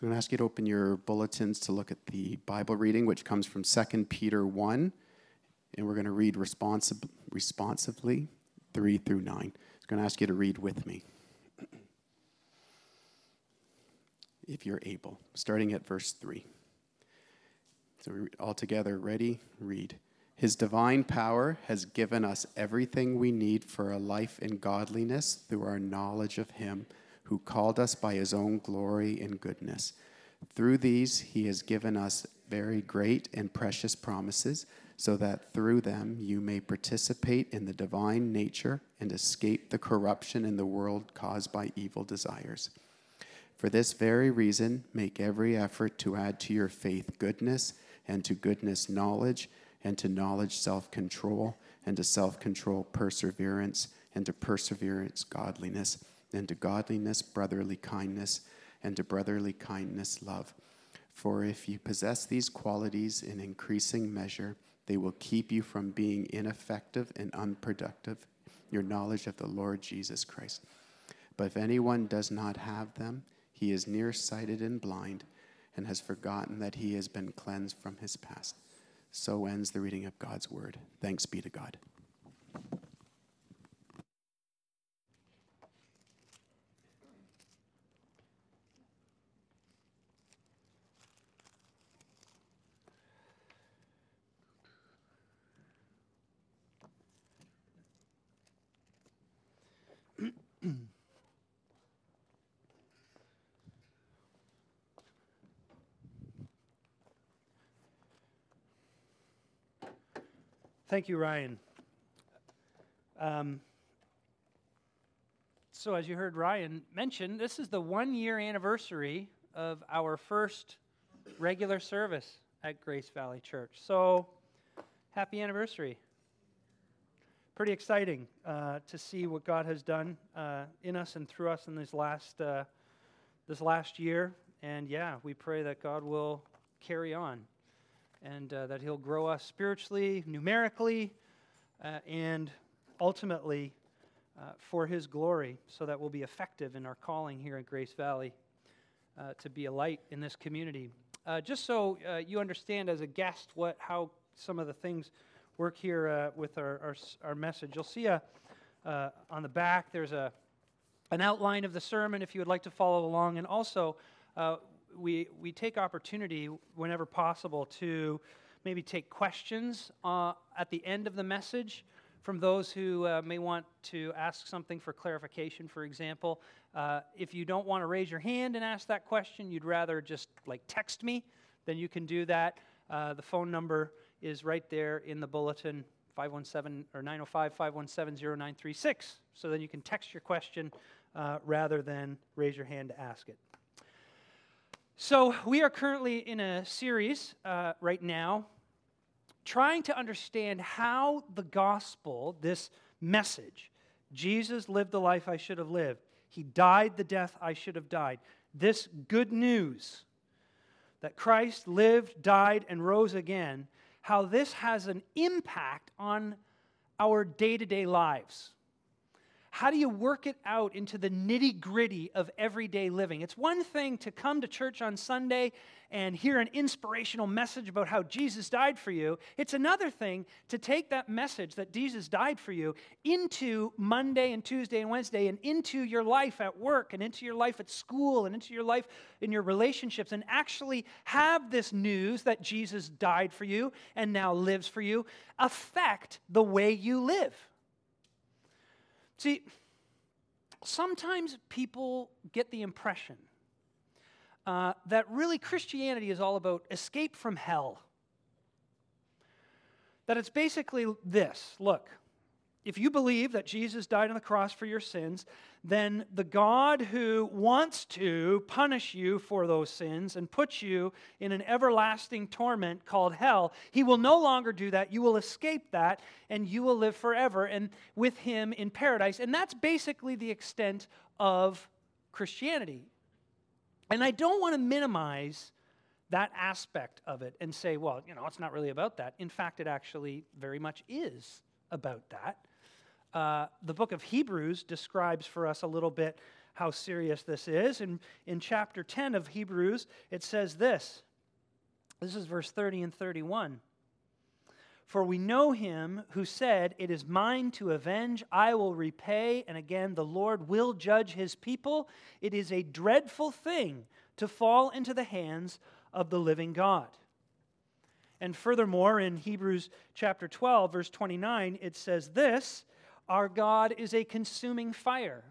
So I'm going to ask you to open your bulletins to look at the Bible reading, which comes from 2 Peter 1, and we're going to read responsi- responsively 3 through 9. I'm going to ask you to read with me, if you're able, starting at verse 3. So, we all together, ready? Read. His divine power has given us everything we need for a life in godliness through our knowledge of Him who called us by His own glory and goodness. Through these, He has given us very great and precious promises, so that through them you may participate in the divine nature and escape the corruption in the world caused by evil desires. For this very reason, make every effort to add to your faith goodness, and to goodness, knowledge and to knowledge, self control, and to self control, perseverance, and to perseverance, godliness, and to godliness, brotherly kindness, and to brotherly kindness, love. For if you possess these qualities in increasing measure, they will keep you from being ineffective and unproductive, your knowledge of the Lord Jesus Christ. But if anyone does not have them, he is nearsighted and blind, and has forgotten that he has been cleansed from his past. So ends the reading of God's word. Thanks be to God. Thank you, Ryan. Um, so, as you heard Ryan mention, this is the one year anniversary of our first regular service at Grace Valley Church. So, happy anniversary. Pretty exciting uh, to see what God has done uh, in us and through us in this last, uh, this last year. And yeah, we pray that God will carry on and uh, that He'll grow us spiritually, numerically, uh, and ultimately uh, for His glory, so that we'll be effective in our calling here at Grace Valley uh, to be a light in this community. Uh, just so uh, you understand as a guest what how some of the things work here with our, our, our, message, you'll see a, on the back there's a an outline of the sermon if you would like to follow along, and also we, we take opportunity whenever possible to maybe take questions uh, at the end of the message from those who uh, may want to ask something for clarification, for example. Uh, if you don't want to raise your hand and ask that question, you'd rather just like text me, then you can do that. Uh, the phone number is right there in the bulletin 517 or 905 517 0936. So then you can text your question uh, rather than raise your hand to ask it. So, we are currently in a series uh, right now trying to understand how the gospel, this message, Jesus lived the life I should have lived, he died the death I should have died, this good news that Christ lived, died, and rose again, how this has an impact on our day to day lives. How do you work it out into the nitty gritty of everyday living? It's one thing to come to church on Sunday and hear an inspirational message about how Jesus died for you. It's another thing to take that message that Jesus died for you into Monday and Tuesday and Wednesday and into your life at work and into your life at school and into your life in your relationships and actually have this news that Jesus died for you and now lives for you affect the way you live. See, sometimes people get the impression uh, that really Christianity is all about escape from hell. That it's basically this look, if you believe that Jesus died on the cross for your sins, then the God who wants to punish you for those sins and put you in an everlasting torment called hell, he will no longer do that. You will escape that and you will live forever and with him in paradise. And that's basically the extent of Christianity. And I don't want to minimize that aspect of it and say, well, you know, it's not really about that. In fact, it actually very much is about that uh, the book of Hebrews describes for us a little bit how serious this is. And in chapter 10 of Hebrews, it says this. This is verse 30 and 31. For we know him who said, It is mine to avenge, I will repay. And again, the Lord will judge his people. It is a dreadful thing to fall into the hands of the living God. And furthermore, in Hebrews chapter 12, verse 29, it says this Our God is a consuming fire.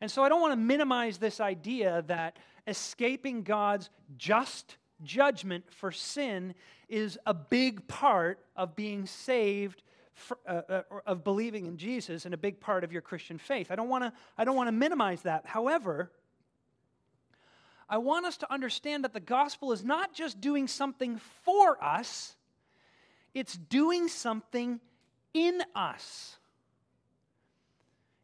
And so I don't want to minimize this idea that escaping God's just judgment for sin is a big part of being saved for, uh, uh, of believing in Jesus and a big part of your Christian faith. I don't want to I don't want to minimize that. However, I want us to understand that the gospel is not just doing something for us, it's doing something in us.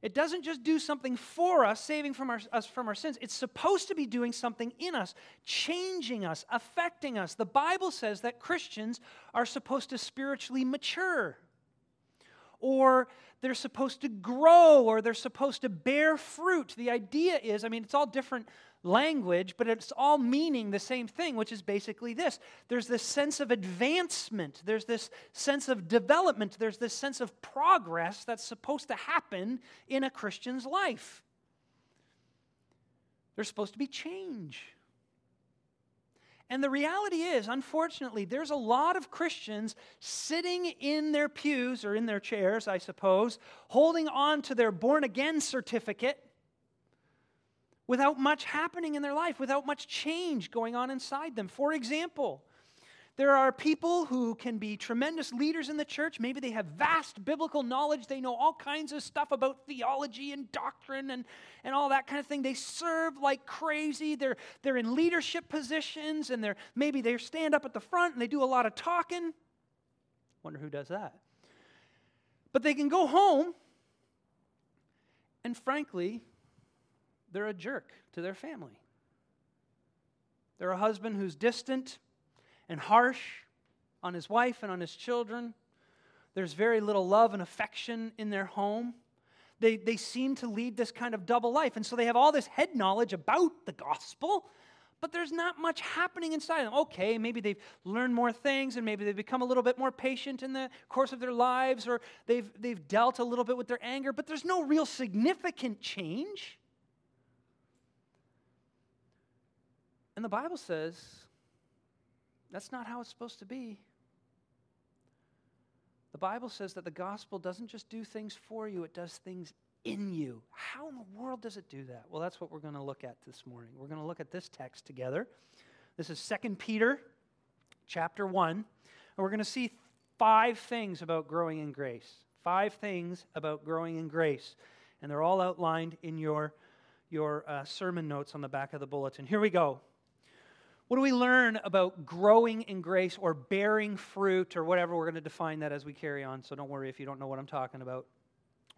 It doesn't just do something for us, saving from our, us from our sins. It's supposed to be doing something in us, changing us, affecting us. The Bible says that Christians are supposed to spiritually mature, or they're supposed to grow, or they're supposed to bear fruit. The idea is, I mean, it's all different language, but it's all meaning the same thing, which is basically this there's this sense of advancement, there's this sense of development, there's this sense of progress that's supposed to happen in a Christian's life. There's supposed to be change. And the reality is, unfortunately, there's a lot of Christians sitting in their pews or in their chairs, I suppose, holding on to their born again certificate without much happening in their life, without much change going on inside them. For example, there are people who can be tremendous leaders in the church. Maybe they have vast biblical knowledge. They know all kinds of stuff about theology and doctrine and, and all that kind of thing. They serve like crazy. They're, they're in leadership positions and they're, maybe they stand up at the front and they do a lot of talking. Wonder who does that. But they can go home and frankly, they're a jerk to their family. They're a husband who's distant and harsh on his wife and on his children. There's very little love and affection in their home. They, they seem to lead this kind of double life. And so they have all this head knowledge about the gospel, but there's not much happening inside them. Okay, maybe they've learned more things and maybe they've become a little bit more patient in the course of their lives or they've, they've dealt a little bit with their anger, but there's no real significant change. And the Bible says that's not how it's supposed to be. The Bible says that the gospel doesn't just do things for you, it does things in you. How in the world does it do that? Well, that's what we're going to look at this morning. We're going to look at this text together. This is 2 Peter chapter 1, and we're going to see five things about growing in grace. Five things about growing in grace. And they're all outlined in your, your uh, sermon notes on the back of the bulletin. Here we go. What do we learn about growing in grace or bearing fruit or whatever? We're going to define that as we carry on, so don't worry if you don't know what I'm talking about.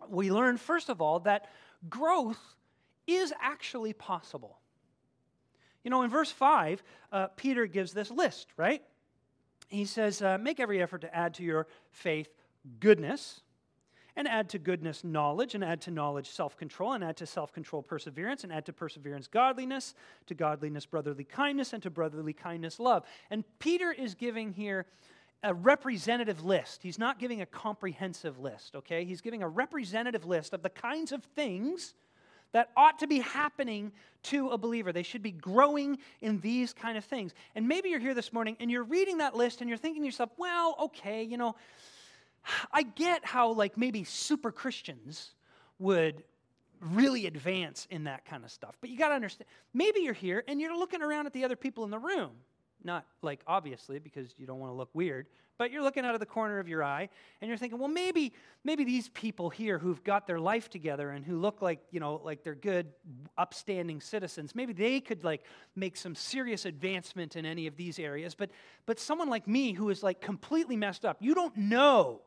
We learn, first of all, that growth is actually possible. You know, in verse 5, uh, Peter gives this list, right? He says, uh, Make every effort to add to your faith goodness and add to goodness knowledge, and add to knowledge self control, and add to self control perseverance, and add to perseverance godliness, to godliness brotherly kindness, and to brotherly kindness love. And Peter is giving here a representative list. He's not giving a comprehensive list, okay? He's giving a representative list of the kinds of things that ought to be happening to a believer. They should be growing in these kind of things. And maybe you're here this morning and you're reading that list and you're thinking to yourself, well, okay, you know, I get how, like, maybe super Christians would really advance in that kind of stuff. But you got to understand, maybe you're here and you're looking around at the other people in the room. Not like obviously because you don't want to look weird, but you're looking out of the corner of your eye and you're thinking, well, maybe maybe these people here who've got their life together and who look like, you know, like they're good upstanding citizens, maybe they could like make some serious advancement in any of these areas. But but someone like me who is like completely messed up, you don't know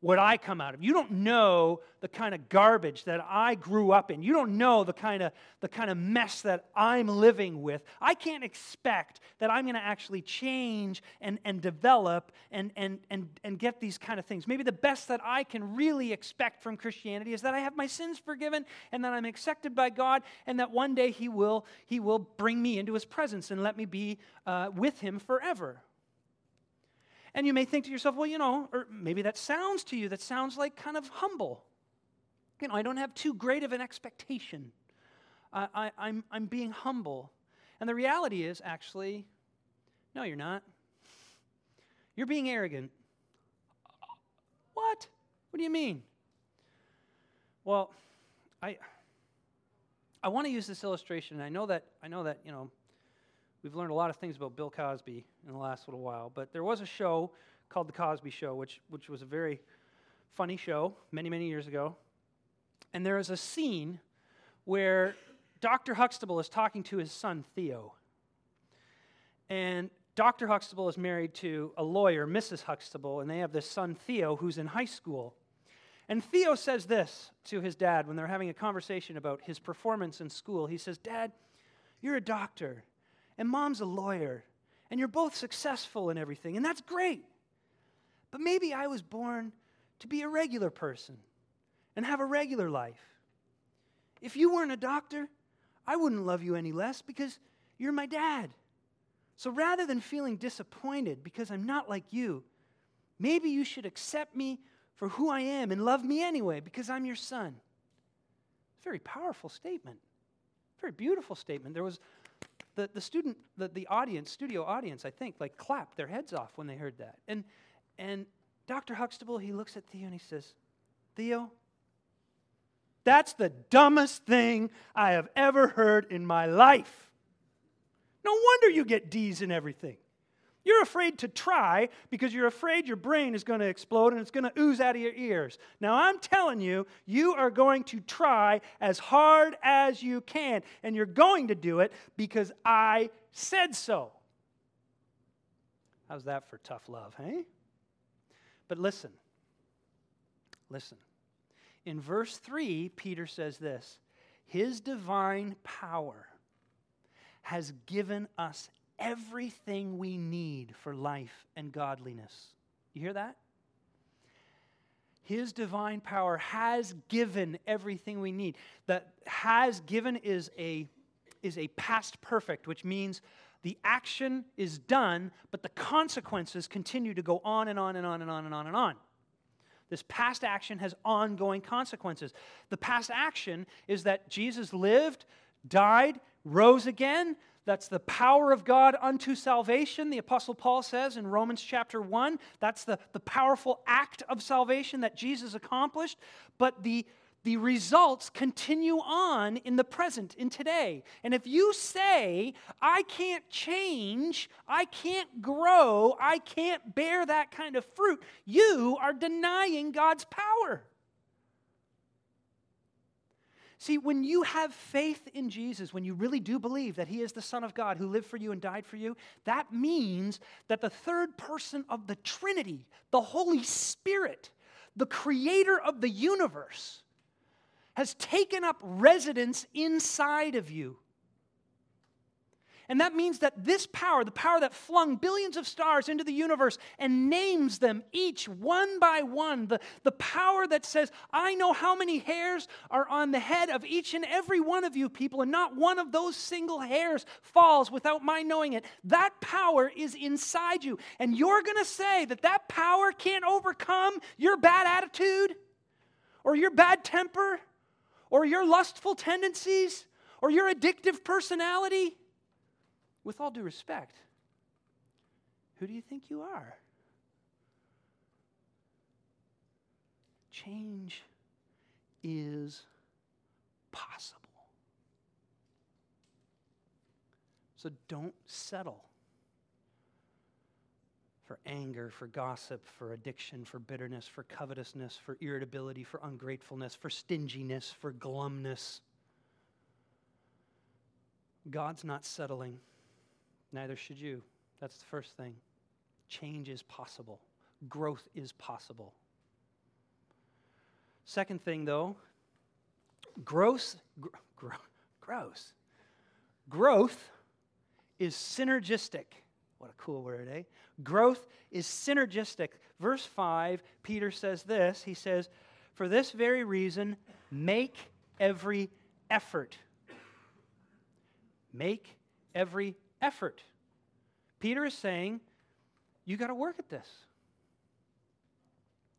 what I come out of. You don't know the kind of garbage that I grew up in. You don't know the kind of the kind of mess that I'm living with. I can't expect that I'm going to actually change and, and develop and, and, and, and get these kind of things. Maybe the best that I can really expect from Christianity is that I have my sins forgiven and that I'm accepted by God and that one day He will, he will bring me into His presence and let me be uh, with Him forever. And you may think to yourself, well, you know, or maybe that sounds to you, that sounds like kind of humble. You know, I don't have too great of an expectation. I, I, I'm, I'm being humble. And the reality is, actually, no, you're not. You're being arrogant. What? What do you mean? Well, I I want to use this illustration. and I know that I know that, you know, We've learned a lot of things about Bill Cosby in the last little while, but there was a show called The Cosby Show, which, which was a very funny show many, many years ago. And there is a scene where Dr. Huxtable is talking to his son, Theo. And Dr. Huxtable is married to a lawyer, Mrs. Huxtable, and they have this son, Theo, who's in high school. And Theo says this to his dad when they're having a conversation about his performance in school. He says, Dad, you're a doctor and mom's a lawyer, and you're both successful in everything, and that's great. But maybe I was born to be a regular person and have a regular life. If you weren't a doctor, I wouldn't love you any less because you're my dad. So rather than feeling disappointed because I'm not like you, maybe you should accept me for who I am and love me anyway because I'm your son. Very powerful statement, very beautiful statement. There was the, the student, the, the audience, studio audience, I think, like clapped their heads off when they heard that. And, and Dr. Huxtable, he looks at Theo and he says, Theo, that's the dumbest thing I have ever heard in my life. No wonder you get D's in everything. You're afraid to try because you're afraid your brain is going to explode and it's going to ooze out of your ears. Now, I'm telling you, you are going to try as hard as you can, and you're going to do it because I said so. How's that for tough love, hey? But listen, listen. In verse 3, Peter says this His divine power has given us everything we need for life and godliness. You hear that? His divine power has given everything we need. That has given is a, is a past perfect, which means the action is done, but the consequences continue to go on and on and on and on and on and on. This past action has ongoing consequences. The past action is that Jesus lived, died, rose again. That's the power of God unto salvation, the Apostle Paul says in Romans chapter 1. That's the, the powerful act of salvation that Jesus accomplished. But the, the results continue on in the present, in today. And if you say, I can't change, I can't grow, I can't bear that kind of fruit, you are denying God's power. See, when you have faith in Jesus, when you really do believe that He is the Son of God who lived for you and died for you, that means that the third person of the Trinity, the Holy Spirit, the creator of the universe, has taken up residence inside of you. And that means that this power, the power that flung billions of stars into the universe and names them each one by one, the, the power that says, I know how many hairs are on the head of each and every one of you people, and not one of those single hairs falls without my knowing it. That power is inside you. And you're going to say that that power can't overcome your bad attitude, or your bad temper, or your lustful tendencies, or your addictive personality with all due respect, who do you think you are? Change is possible. So don't settle for anger, for gossip, for addiction, for bitterness, for covetousness, for irritability, for ungratefulness, for stinginess, for glumness. God's not settling. Neither should you. That's the first thing. Change is possible, growth is possible. Second thing, though, gross, gr- gr- gross. Growth is synergistic. What a cool word, eh? Growth is synergistic. Verse 5, Peter says this He says, For this very reason, make every effort. Make every effort. Peter is saying, You got to work at this.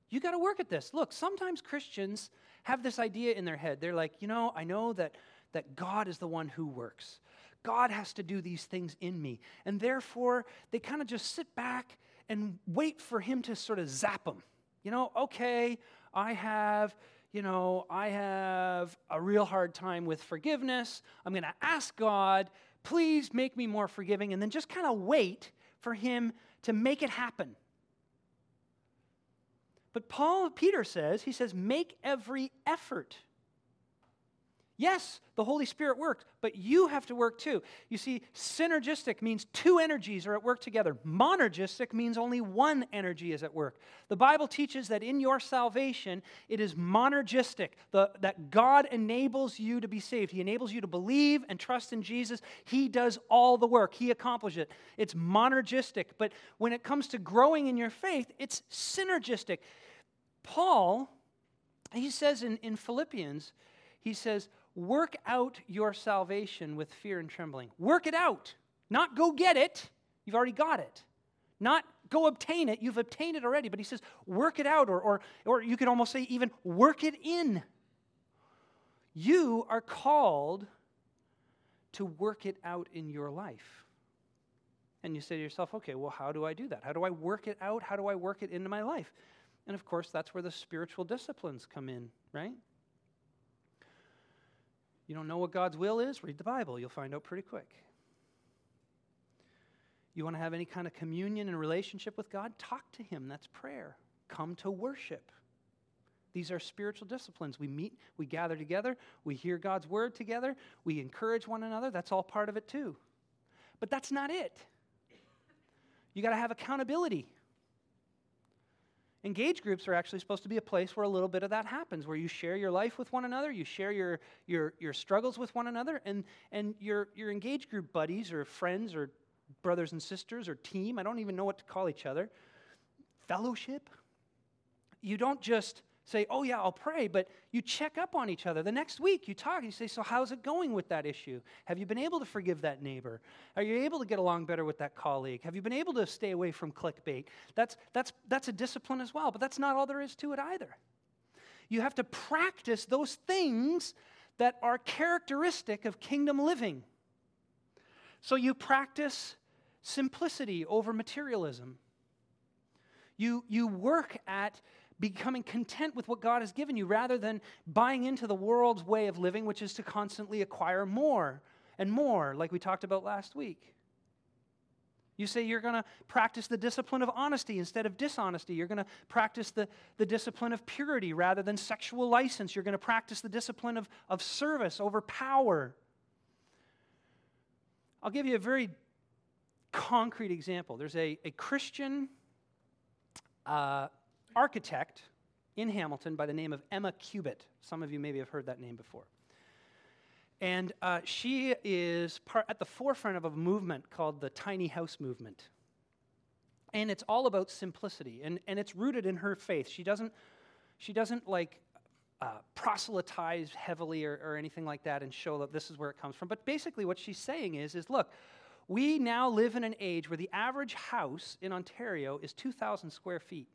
You got to work at this. Look, sometimes Christians have this idea in their head. They're like, you know, I know that, that God is the one who works. God has to do these things in me. And therefore, they kind of just sit back and wait for Him to sort of zap them. You know, okay, I have, you know, I have a real hard time with forgiveness. I'm going to ask God, please make me more forgiving, and then just kind of wait for Him to make it happen. But Paul, Peter says, he says, make every effort. Yes, the Holy Spirit works, but you have to work too. You see, synergistic means two energies are at work together. Monergistic means only one energy is at work. The Bible teaches that in your salvation, it is monergistic, the, that God enables you to be saved. He enables you to believe and trust in Jesus. He does all the work, He accomplishes it. It's monergistic. But when it comes to growing in your faith, it's synergistic. Paul, he says in, in Philippians, he says, work out your salvation with fear and trembling. Work it out. Not go get it, you've already got it. Not go obtain it, you've obtained it already. But he says, work it out, or, or, or you could almost say, even work it in. You are called to work it out in your life. And you say to yourself, okay, well, how do I do that? How do I work it out? How do I work it into my life? And of course, that's where the spiritual disciplines come in, right? You don't know what God's will is? Read the Bible. You'll find out pretty quick. You want to have any kind of communion and relationship with God? Talk to Him. That's prayer. Come to worship. These are spiritual disciplines. We meet, we gather together, we hear God's word together, we encourage one another. That's all part of it too. But that's not it. You got to have accountability. Engage groups are actually supposed to be a place where a little bit of that happens, where you share your life with one another, you share your, your, your struggles with one another, and, and your, your engage group buddies or friends or brothers and sisters or team, I don't even know what to call each other, fellowship. You don't just say, oh, yeah, I'll pray, but you check up on each other. The next week, you talk, and you say, so how's it going with that issue? Have you been able to forgive that neighbor? Are you able to get along better with that colleague? Have you been able to stay away from clickbait? That's, that's, that's a discipline as well, but that's not all there is to it either. You have to practice those things that are characteristic of kingdom living. So you practice simplicity over materialism. You, you work at becoming content with what God has given you rather than buying into the world's way of living, which is to constantly acquire more and more, like we talked about last week. You say you're going to practice the discipline of honesty instead of dishonesty. You're going to practice the, the discipline of purity rather than sexual license. You're going to practice the discipline of, of service over power. I'll give you a very concrete example. There's a, a Christian uh, architect in Hamilton by the name of Emma Cubitt. Some of you maybe have heard that name before. And uh, she is part, at the forefront of a movement called the tiny house movement. And it's all about simplicity, and, and it's rooted in her faith. She doesn't, she doesn't like uh, proselytize heavily or, or anything like that and show that this is where it comes from. But basically, what she's saying is, is look, we now live in an age where the average house in Ontario is 2,000 square feet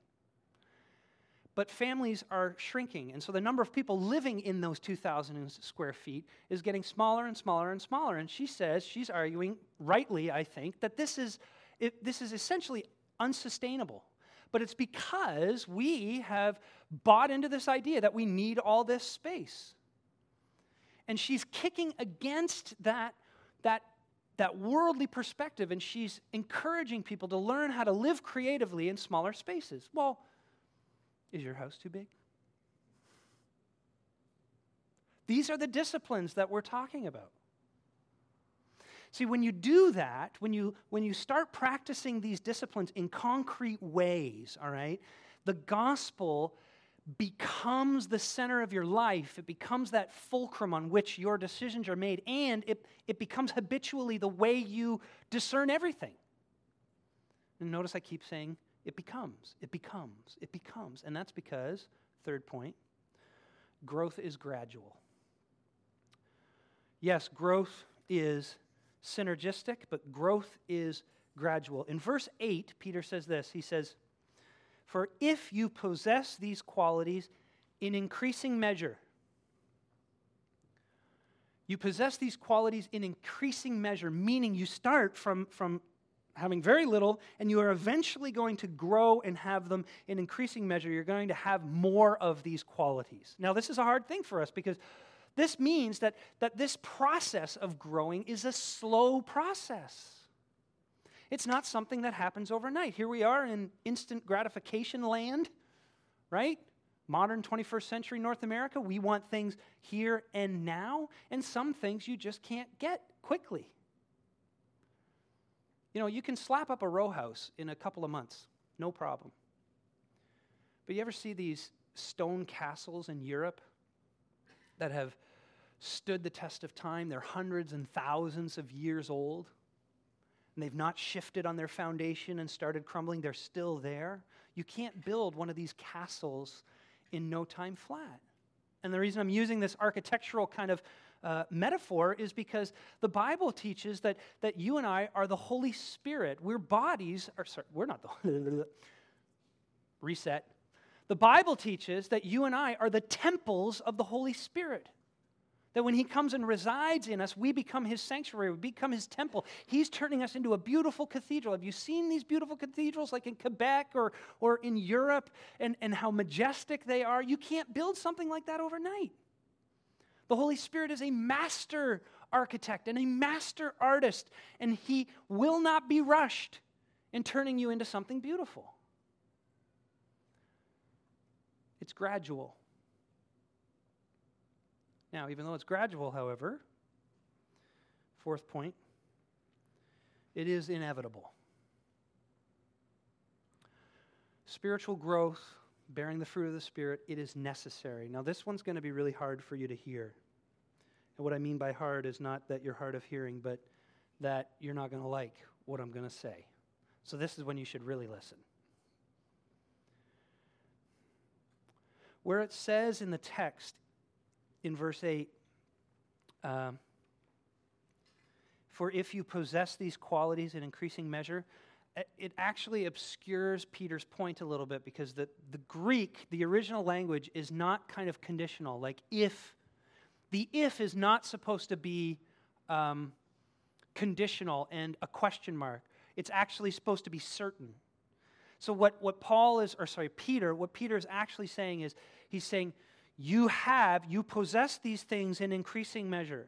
but families are shrinking. And so the number of people living in those 2,000 square feet is getting smaller and smaller and smaller. And she says, she's arguing, rightly, I think, that this is, it, this is essentially unsustainable. But it's because we have bought into this idea that we need all this space. And she's kicking against that, that, that worldly perspective, and she's encouraging people to learn how to live creatively in smaller spaces. Well, is your house too big? These are the disciplines that we're talking about. See, when you do that, when you, when you start practicing these disciplines in concrete ways, all right, the gospel becomes the center of your life. It becomes that fulcrum on which your decisions are made, and it, it becomes habitually the way you discern everything. And notice I keep saying, it becomes, it becomes, it becomes. And that's because, third point, growth is gradual. Yes, growth is synergistic, but growth is gradual. In verse 8, Peter says this He says, For if you possess these qualities in increasing measure, you possess these qualities in increasing measure, meaning you start from, from having very little, and you are eventually going to grow and have them in increasing measure. You're going to have more of these qualities. Now, this is a hard thing for us because this means that, that this process of growing is a slow process. It's not something that happens overnight. Here we are in instant gratification land, right? Modern 21st century North America, we want things here and now, and some things you just can't get quickly. You know, you can slap up a row house in a couple of months, no problem. But you ever see these stone castles in Europe that have stood the test of time? They're hundreds and thousands of years old, and they've not shifted on their foundation and started crumbling. They're still there. You can't build one of these castles in no time flat. And the reason I'm using this architectural kind of uh, metaphor is because the Bible teaches that, that you and I are the Holy Spirit. We're bodies, or sorry, we're not the. reset. The Bible teaches that you and I are the temples of the Holy Spirit. That when He comes and resides in us, we become His sanctuary, we become His temple. He's turning us into a beautiful cathedral. Have you seen these beautiful cathedrals like in Quebec or, or in Europe and, and how majestic they are? You can't build something like that overnight. The Holy Spirit is a master architect and a master artist, and He will not be rushed in turning you into something beautiful. It's gradual. Now, even though it's gradual, however, fourth point, it is inevitable. Spiritual growth, bearing the fruit of the Spirit, it is necessary. Now, this one's going to be really hard for you to hear. And what I mean by hard is not that you're hard of hearing, but that you're not going to like what I'm going to say. So, this is when you should really listen. Where it says in the text, in verse 8, um, for if you possess these qualities in increasing measure, it actually obscures Peter's point a little bit because the, the Greek, the original language, is not kind of conditional, like if. The if is not supposed to be um, conditional and a question mark. It's actually supposed to be certain. So, what, what Paul is, or sorry, Peter, what Peter is actually saying is, he's saying, you have, you possess these things in increasing measure.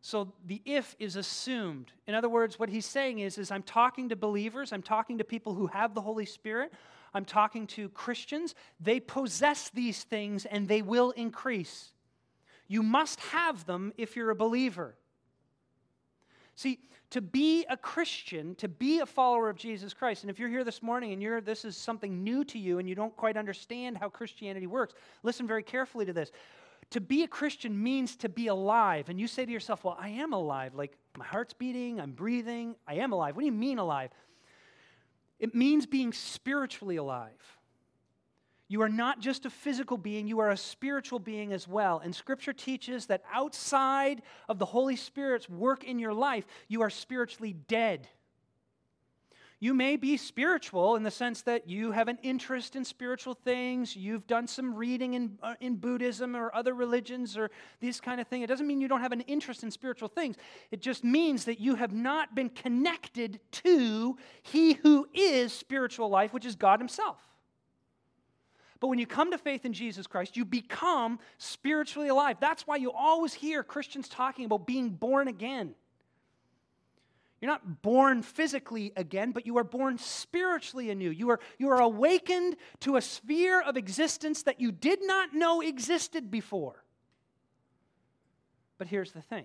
So the if is assumed. In other words, what he's saying is, is I'm talking to believers, I'm talking to people who have the Holy Spirit, I'm talking to Christians. They possess these things and they will increase. You must have them if you're a believer. See, to be a Christian, to be a follower of Jesus Christ, and if you're here this morning and you're this is something new to you and you don't quite understand how Christianity works, listen very carefully to this. To be a Christian means to be alive. And you say to yourself, Well, I am alive. Like my heart's beating, I'm breathing, I am alive. What do you mean alive? It means being spiritually alive. You are not just a physical being, you are a spiritual being as well. And Scripture teaches that outside of the Holy Spirit's work in your life, you are spiritually dead. You may be spiritual in the sense that you have an interest in spiritual things, you've done some reading in, uh, in Buddhism or other religions or these kind of things. It doesn't mean you don't have an interest in spiritual things. It just means that you have not been connected to He who is spiritual life, which is God Himself. But when you come to faith in Jesus Christ, you become spiritually alive. That's why you always hear Christians talking about being born again. You're not born physically again, but you are born spiritually anew. You are, you are awakened to a sphere of existence that you did not know existed before. But here's the thing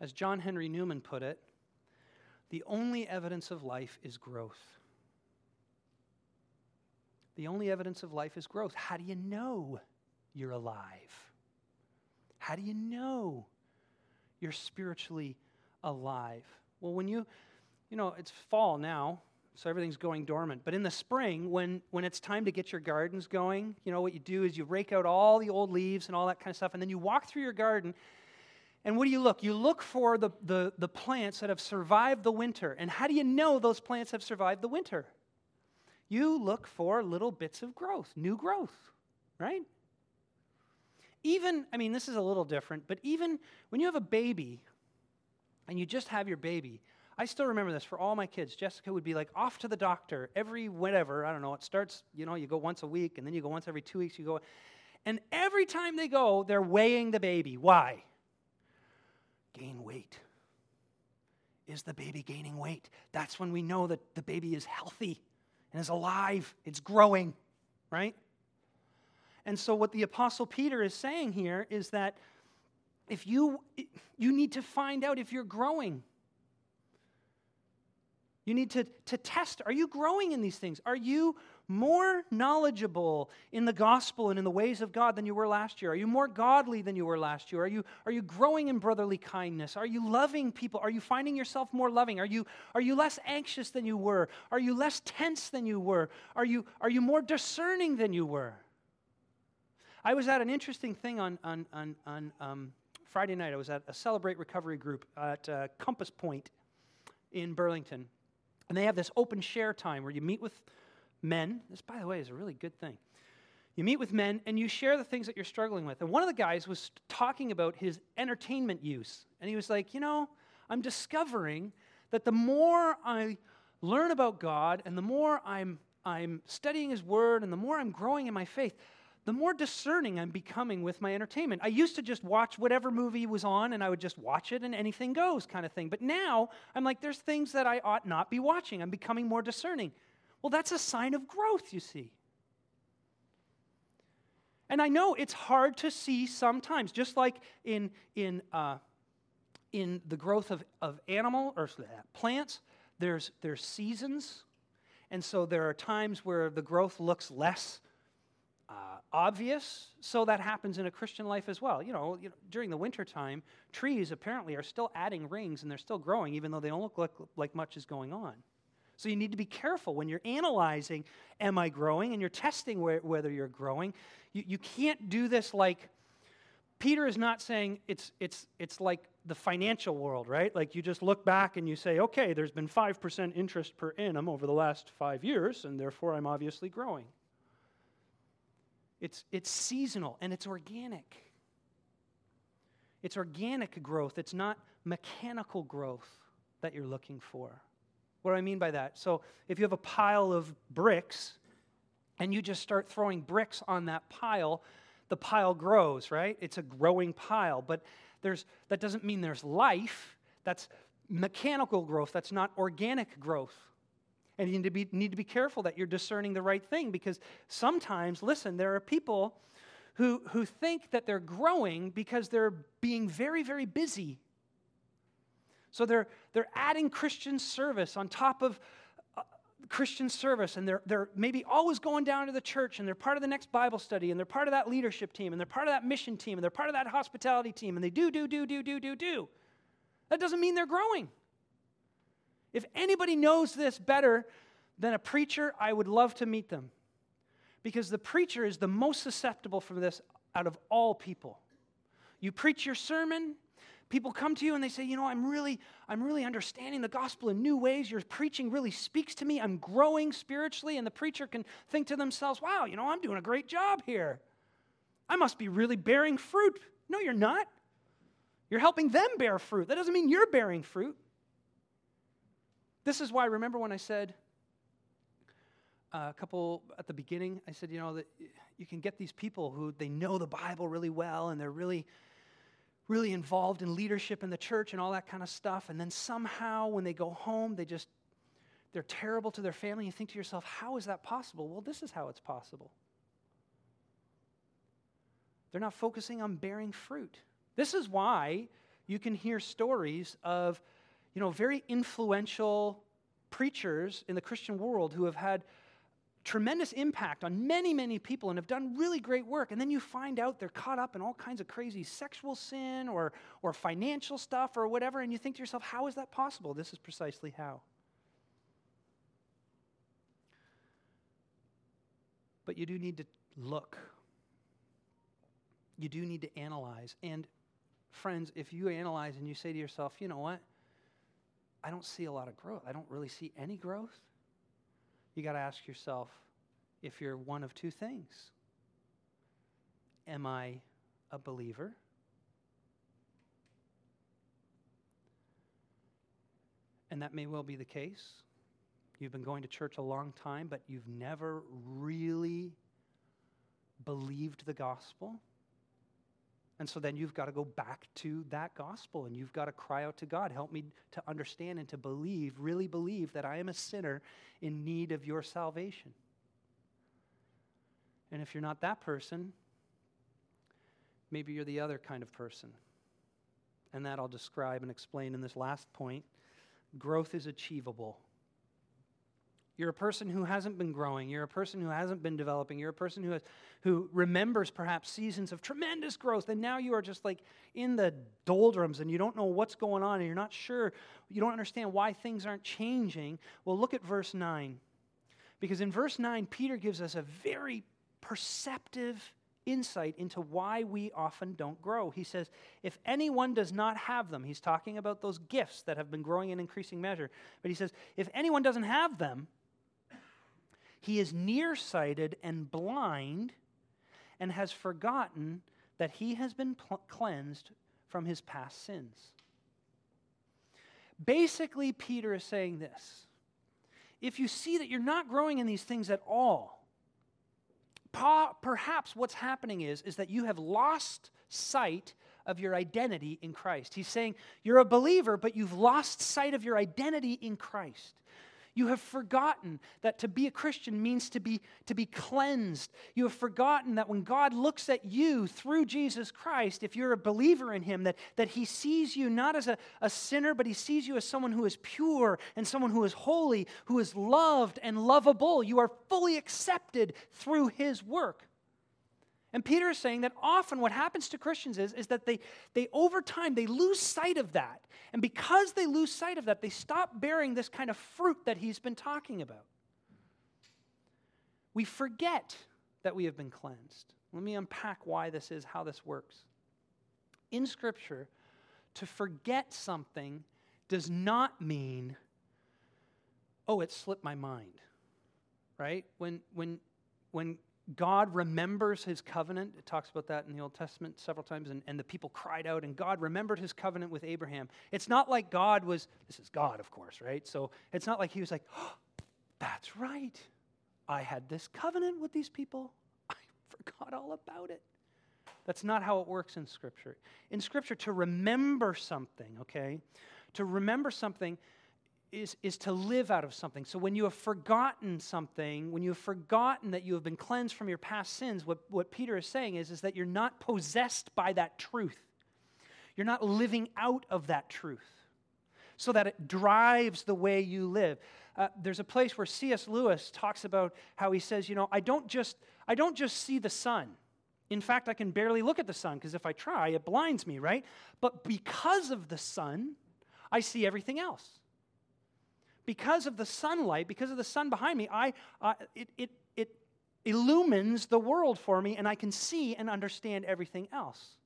as John Henry Newman put it, the only evidence of life is growth. The only evidence of life is growth. How do you know you're alive? How do you know you're spiritually alive? Well, when you, you know, it's fall now, so everything's going dormant. But in the spring, when, when it's time to get your gardens going, you know, what you do is you rake out all the old leaves and all that kind of stuff, and then you walk through your garden. And what do you look? You look for the, the, the plants that have survived the winter. And how do you know those plants have survived the winter? You look for little bits of growth, new growth, right? Even, I mean, this is a little different, but even when you have a baby and you just have your baby, I still remember this for all my kids. Jessica would be like off to the doctor every whatever, I don't know, it starts, you know, you go once a week and then you go once every two weeks, you go. And every time they go, they're weighing the baby. Why? Gain weight. Is the baby gaining weight? That's when we know that the baby is healthy and is alive, it's growing, right? And so, what the Apostle Peter is saying here is that if you, you need to find out if you're growing. You need to, to test are you growing in these things? Are you more knowledgeable in the gospel and in the ways of God than you were last year? Are you more godly than you were last year? Are you, are you growing in brotherly kindness? Are you loving people? Are you finding yourself more loving? Are you, are you less anxious than you were? Are you less tense than you were? Are you, are you more discerning than you were? I was at an interesting thing on, on, on, on um, Friday night. I was at a Celebrate Recovery group at uh, Compass Point in Burlington. And they have this open share time where you meet with men. This, by the way, is a really good thing. You meet with men and you share the things that you're struggling with. And one of the guys was talking about his entertainment use. And he was like, You know, I'm discovering that the more I learn about God and the more I'm, I'm studying His Word and the more I'm growing in my faith, the more discerning I'm becoming with my entertainment. I used to just watch whatever movie was on and I would just watch it and anything goes kind of thing. But now I'm like, there's things that I ought not be watching. I'm becoming more discerning. Well, that's a sign of growth, you see. And I know it's hard to see sometimes, just like in, in, uh, in the growth of, of animal or plants, there's, there's seasons. And so there are times where the growth looks less uh, obvious, so that happens in a Christian life as well. You know, you know, during the wintertime, trees apparently are still adding rings and they're still growing, even though they don't look like, like much is going on. So you need to be careful when you're analyzing, am I growing? And you're testing where, whether you're growing. You, you can't do this like, Peter is not saying it's, it's, it's like the financial world, right? Like you just look back and you say, okay, there's been 5% interest per annum over the last five years, and therefore I'm obviously growing. It's, it's seasonal and it's organic. It's organic growth, it's not mechanical growth that you're looking for. What do I mean by that? So, if you have a pile of bricks and you just start throwing bricks on that pile, the pile grows, right? It's a growing pile, but there's, that doesn't mean there's life. That's mechanical growth, that's not organic growth. And you need to, be, need to be careful that you're discerning the right thing because sometimes, listen, there are people who, who think that they're growing because they're being very, very busy. So they're, they're adding Christian service on top of uh, Christian service, and they're, they're maybe always going down to the church, and they're part of the next Bible study, and they're part of that leadership team, and they're part of that mission team, and they're part of that hospitality team, and they do, do, do, do, do, do, do. That doesn't mean they're growing. If anybody knows this better than a preacher, I would love to meet them. Because the preacher is the most susceptible from this out of all people. You preach your sermon, people come to you and they say, "You know, I'm really I'm really understanding the gospel in new ways. Your preaching really speaks to me. I'm growing spiritually." And the preacher can think to themselves, "Wow, you know, I'm doing a great job here. I must be really bearing fruit." No, you're not. You're helping them bear fruit. That doesn't mean you're bearing fruit. This is why, I remember when I said uh, a couple at the beginning, I said, you know, that you can get these people who they know the Bible really well and they're really, really involved in leadership in the church and all that kind of stuff. And then somehow when they go home, they just, they're terrible to their family. You think to yourself, how is that possible? Well, this is how it's possible. They're not focusing on bearing fruit. This is why you can hear stories of you know, very influential preachers in the Christian world who have had tremendous impact on many, many people and have done really great work. And then you find out they're caught up in all kinds of crazy sexual sin or, or financial stuff or whatever. And you think to yourself, how is that possible? This is precisely how. But you do need to look. You do need to analyze. And friends, if you analyze and you say to yourself, you know what? I don't see a lot of growth. I don't really see any growth you got to ask yourself if you're one of two things Am I a believer? And that may well be the case. You've been going to church a long time, but you've never really believed the gospel. And so then you've got to go back to that gospel and you've got to cry out to God, help me to understand and to believe, really believe that I am a sinner in need of your salvation. And if you're not that person, maybe you're the other kind of person. And that I'll describe and explain in this last point. Growth is achievable. You're a person who hasn't been growing. You're a person who hasn't been developing. You're a person who, has, who remembers perhaps seasons of tremendous growth, and now you are just like in the doldrums and you don't know what's going on and you're not sure, you don't understand why things aren't changing. Well, look at verse 9. Because in verse 9, Peter gives us a very perceptive insight into why we often don't grow. He says, if anyone does not have them, he's talking about those gifts that have been growing in increasing measure, but he says, if anyone doesn't have them, he is nearsighted and blind and has forgotten that he has been pl- cleansed from his past sins. Basically, Peter is saying this if you see that you're not growing in these things at all, perhaps what's happening is, is that you have lost sight of your identity in Christ. He's saying you're a believer, but you've lost sight of your identity in Christ. You have forgotten that to be a Christian means to be, to be cleansed. You have forgotten that when God looks at you through Jesus Christ, if you're a believer in Him, that, that He sees you not as a, a sinner, but He sees you as someone who is pure and someone who is holy, who is loved and lovable. You are fully accepted through His work. And Peter is saying that often what happens to Christians is, is that they, they, over time, they lose sight of that. And because they lose sight of that, they stop bearing this kind of fruit that he's been talking about. We forget that we have been cleansed. Let me unpack why this is, how this works. In Scripture, to forget something does not mean, oh, it slipped my mind, right? When, when, when God remembers his covenant. It talks about that in the Old Testament several times, and, and the people cried out, and God remembered his covenant with Abraham. It's not like God was, this is God, of course, right? So it's not like he was like, oh, that's right. I had this covenant with these people. I forgot all about it. That's not how it works in Scripture. In Scripture, to remember something, okay, to remember something is, is to live out of something. So when you have forgotten something, when you have forgotten that you have been cleansed from your past sins, what, what Peter is saying is, is that you're not possessed by that truth. You're not living out of that truth so that it drives the way you live. Uh, there's a place where C.S. Lewis talks about how he says, you know, I don't just, I don't just see the sun. In fact, I can barely look at the sun because if I try, it blinds me, right? But because of the sun, I see everything else because of the sunlight, because of the sun behind me, I, uh, it, it, it illumines the world for me, and I can see and understand everything else.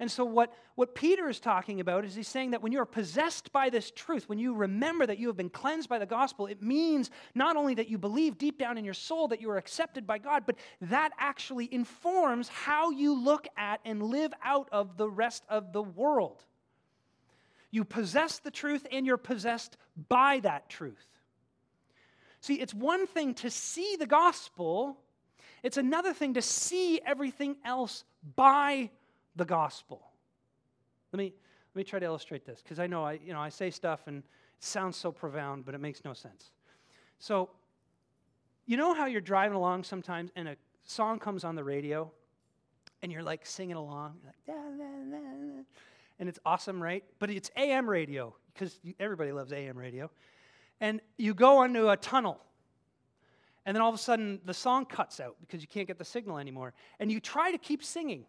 And so, what, what Peter is talking about is he's saying that when you're possessed by this truth, when you remember that you have been cleansed by the gospel, it means not only that you believe deep down in your soul that you are accepted by God, but that actually informs how you look at and live out of the rest of the world. You possess the truth and you're possessed by that truth. See, it's one thing to see the gospel, it's another thing to see everything else by the gospel. Let me, let me try to illustrate this because I know I, you know I say stuff and it sounds so profound, but it makes no sense. So, you know how you're driving along sometimes and a song comes on the radio and you're like singing along, like, da, da, da, and it's awesome, right? But it's AM radio because everybody loves AM radio. And you go onto a tunnel, And then all of a sudden, the song cuts out because you can't get the signal anymore. And you try to keep singing,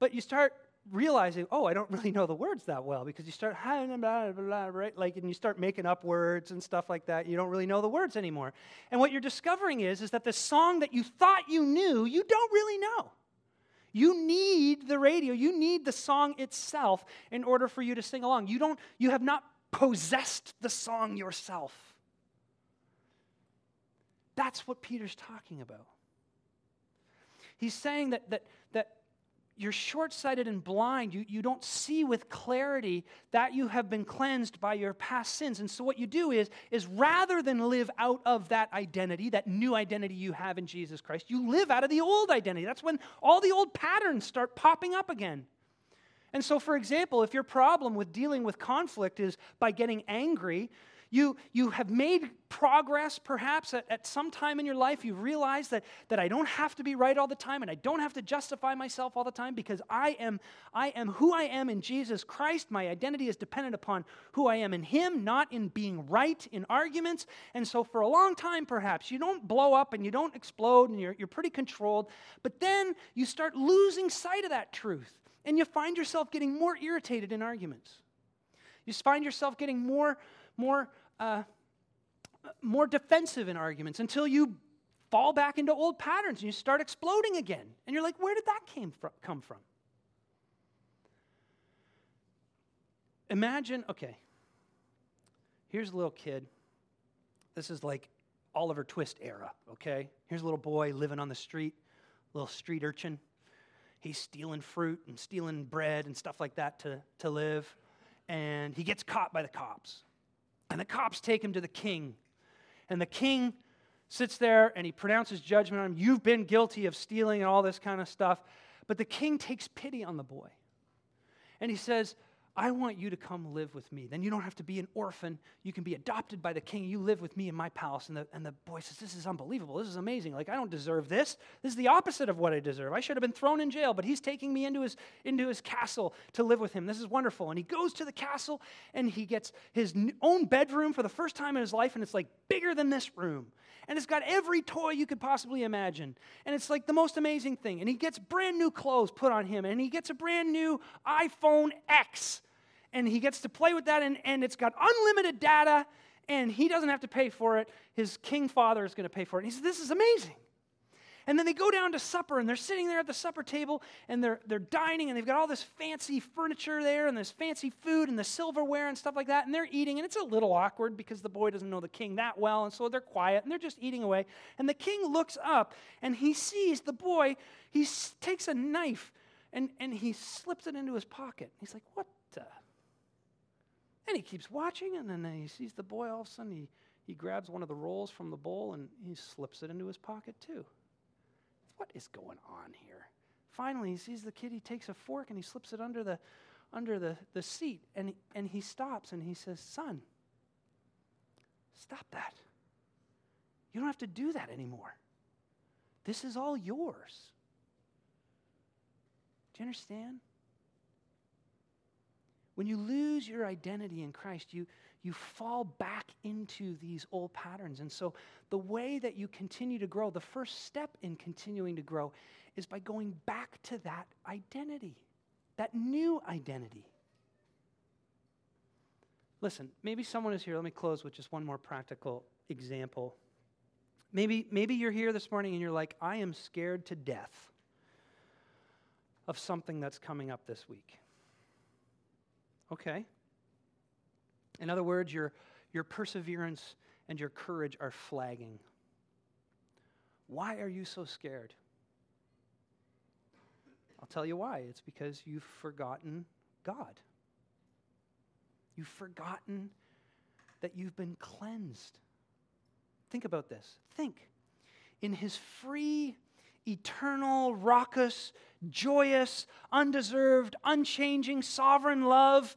but you start realizing, oh, I don't really know the words that well because you start, right? Like, and you start making up words and stuff like that. You don't really know the words anymore. And what you're discovering is, is that the song that you thought you knew, you don't really know. You need the radio. You need the song itself in order for you to sing along. You don't, you have not possessed the song yourself. That's what Peter's talking about. He's saying that, that, that you're short sighted and blind. You, you don't see with clarity that you have been cleansed by your past sins. And so, what you do is, is rather than live out of that identity, that new identity you have in Jesus Christ, you live out of the old identity. That's when all the old patterns start popping up again. And so, for example, if your problem with dealing with conflict is by getting angry, you, you have made progress perhaps at, at some time in your life. You've realized that, that I don't have to be right all the time and I don't have to justify myself all the time because I am, I am who I am in Jesus Christ. My identity is dependent upon who I am in Him, not in being right in arguments. And so, for a long time, perhaps, you don't blow up and you don't explode and you're, you're pretty controlled. But then you start losing sight of that truth and you find yourself getting more irritated in arguments. You find yourself getting more, more uh, more defensive in arguments until you fall back into old patterns and you start exploding again. And you're like, where did that came from, come from? Imagine, okay, here's a little kid. This is like Oliver Twist era, okay? Here's a little boy living on the street, little street urchin. He's stealing fruit and stealing bread and stuff like that to, to live. And he gets caught by the cops. And the cops take him to the king. And the king sits there and he pronounces judgment on him. You've been guilty of stealing and all this kind of stuff. But the king takes pity on the boy. And he says, I want you to come live with me. Then you don't have to be an orphan. You can be adopted by the king. You live with me in my palace. And the, and the boy says, This is unbelievable. This is amazing. Like, I don't deserve this. This is the opposite of what I deserve. I should have been thrown in jail, but he's taking me into his, into his castle to live with him. This is wonderful. And he goes to the castle and he gets his own bedroom for the first time in his life. And it's like bigger than this room. And it's got every toy you could possibly imagine. And it's like the most amazing thing. And he gets brand new clothes put on him. And he gets a brand new iPhone X and he gets to play with that, and, and it's got unlimited data, and he doesn't have to pay for it. His king father is going to pay for it. And he says, This is amazing. And then they go down to supper, and they're sitting there at the supper table, and they're, they're dining, and they've got all this fancy furniture there, and this fancy food, and the silverware, and stuff like that, and they're eating, and it's a little awkward because the boy doesn't know the king that well, and so they're quiet, and they're just eating away. And the king looks up, and he sees the boy, he takes a knife, and, and he slips it into his pocket. He's like, What the? And he keeps watching, and then he sees the boy. All of a sudden, he, he grabs one of the rolls from the bowl and he slips it into his pocket, too. What is going on here? Finally, he sees the kid. He takes a fork and he slips it under the, under the, the seat. And, and he stops and he says, Son, stop that. You don't have to do that anymore. This is all yours. Do you understand? When you lose your identity in Christ, you, you fall back into these old patterns. And so, the way that you continue to grow, the first step in continuing to grow, is by going back to that identity, that new identity. Listen, maybe someone is here. Let me close with just one more practical example. Maybe, maybe you're here this morning and you're like, I am scared to death of something that's coming up this week. Okay. In other words, your, your perseverance and your courage are flagging. Why are you so scared? I'll tell you why. It's because you've forgotten God. You've forgotten that you've been cleansed. Think about this. Think. In his free, eternal, raucous, joyous, undeserved, unchanging, sovereign love,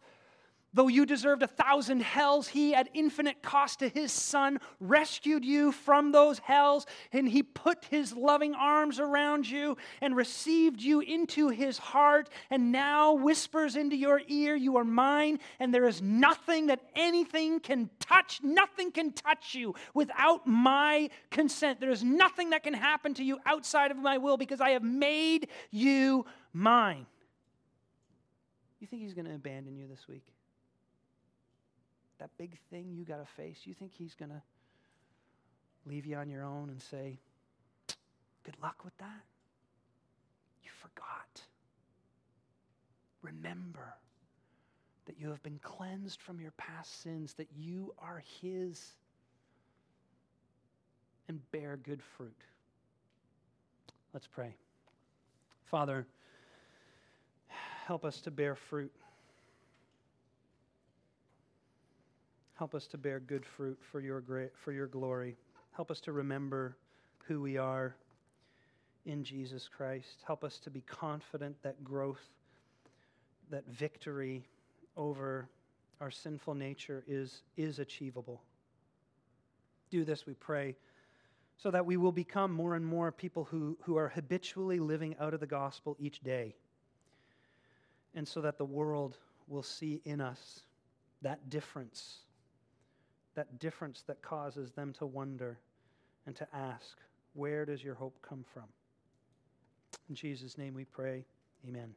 Though you deserved a thousand hells, he, at infinite cost to his son, rescued you from those hells, and he put his loving arms around you and received you into his heart, and now whispers into your ear, You are mine, and there is nothing that anything can touch, nothing can touch you without my consent. There is nothing that can happen to you outside of my will because I have made you mine. You think he's going to abandon you this week? That big thing you got to face, you think he's going to leave you on your own and say, Good luck with that? You forgot. Remember that you have been cleansed from your past sins, that you are his, and bear good fruit. Let's pray. Father, help us to bear fruit. Help us to bear good fruit for your, great, for your glory. Help us to remember who we are in Jesus Christ. Help us to be confident that growth, that victory over our sinful nature is, is achievable. Do this, we pray, so that we will become more and more people who, who are habitually living out of the gospel each day. And so that the world will see in us that difference that difference that causes them to wonder and to ask, Where does your hope come from? In Jesus' name we pray. Amen.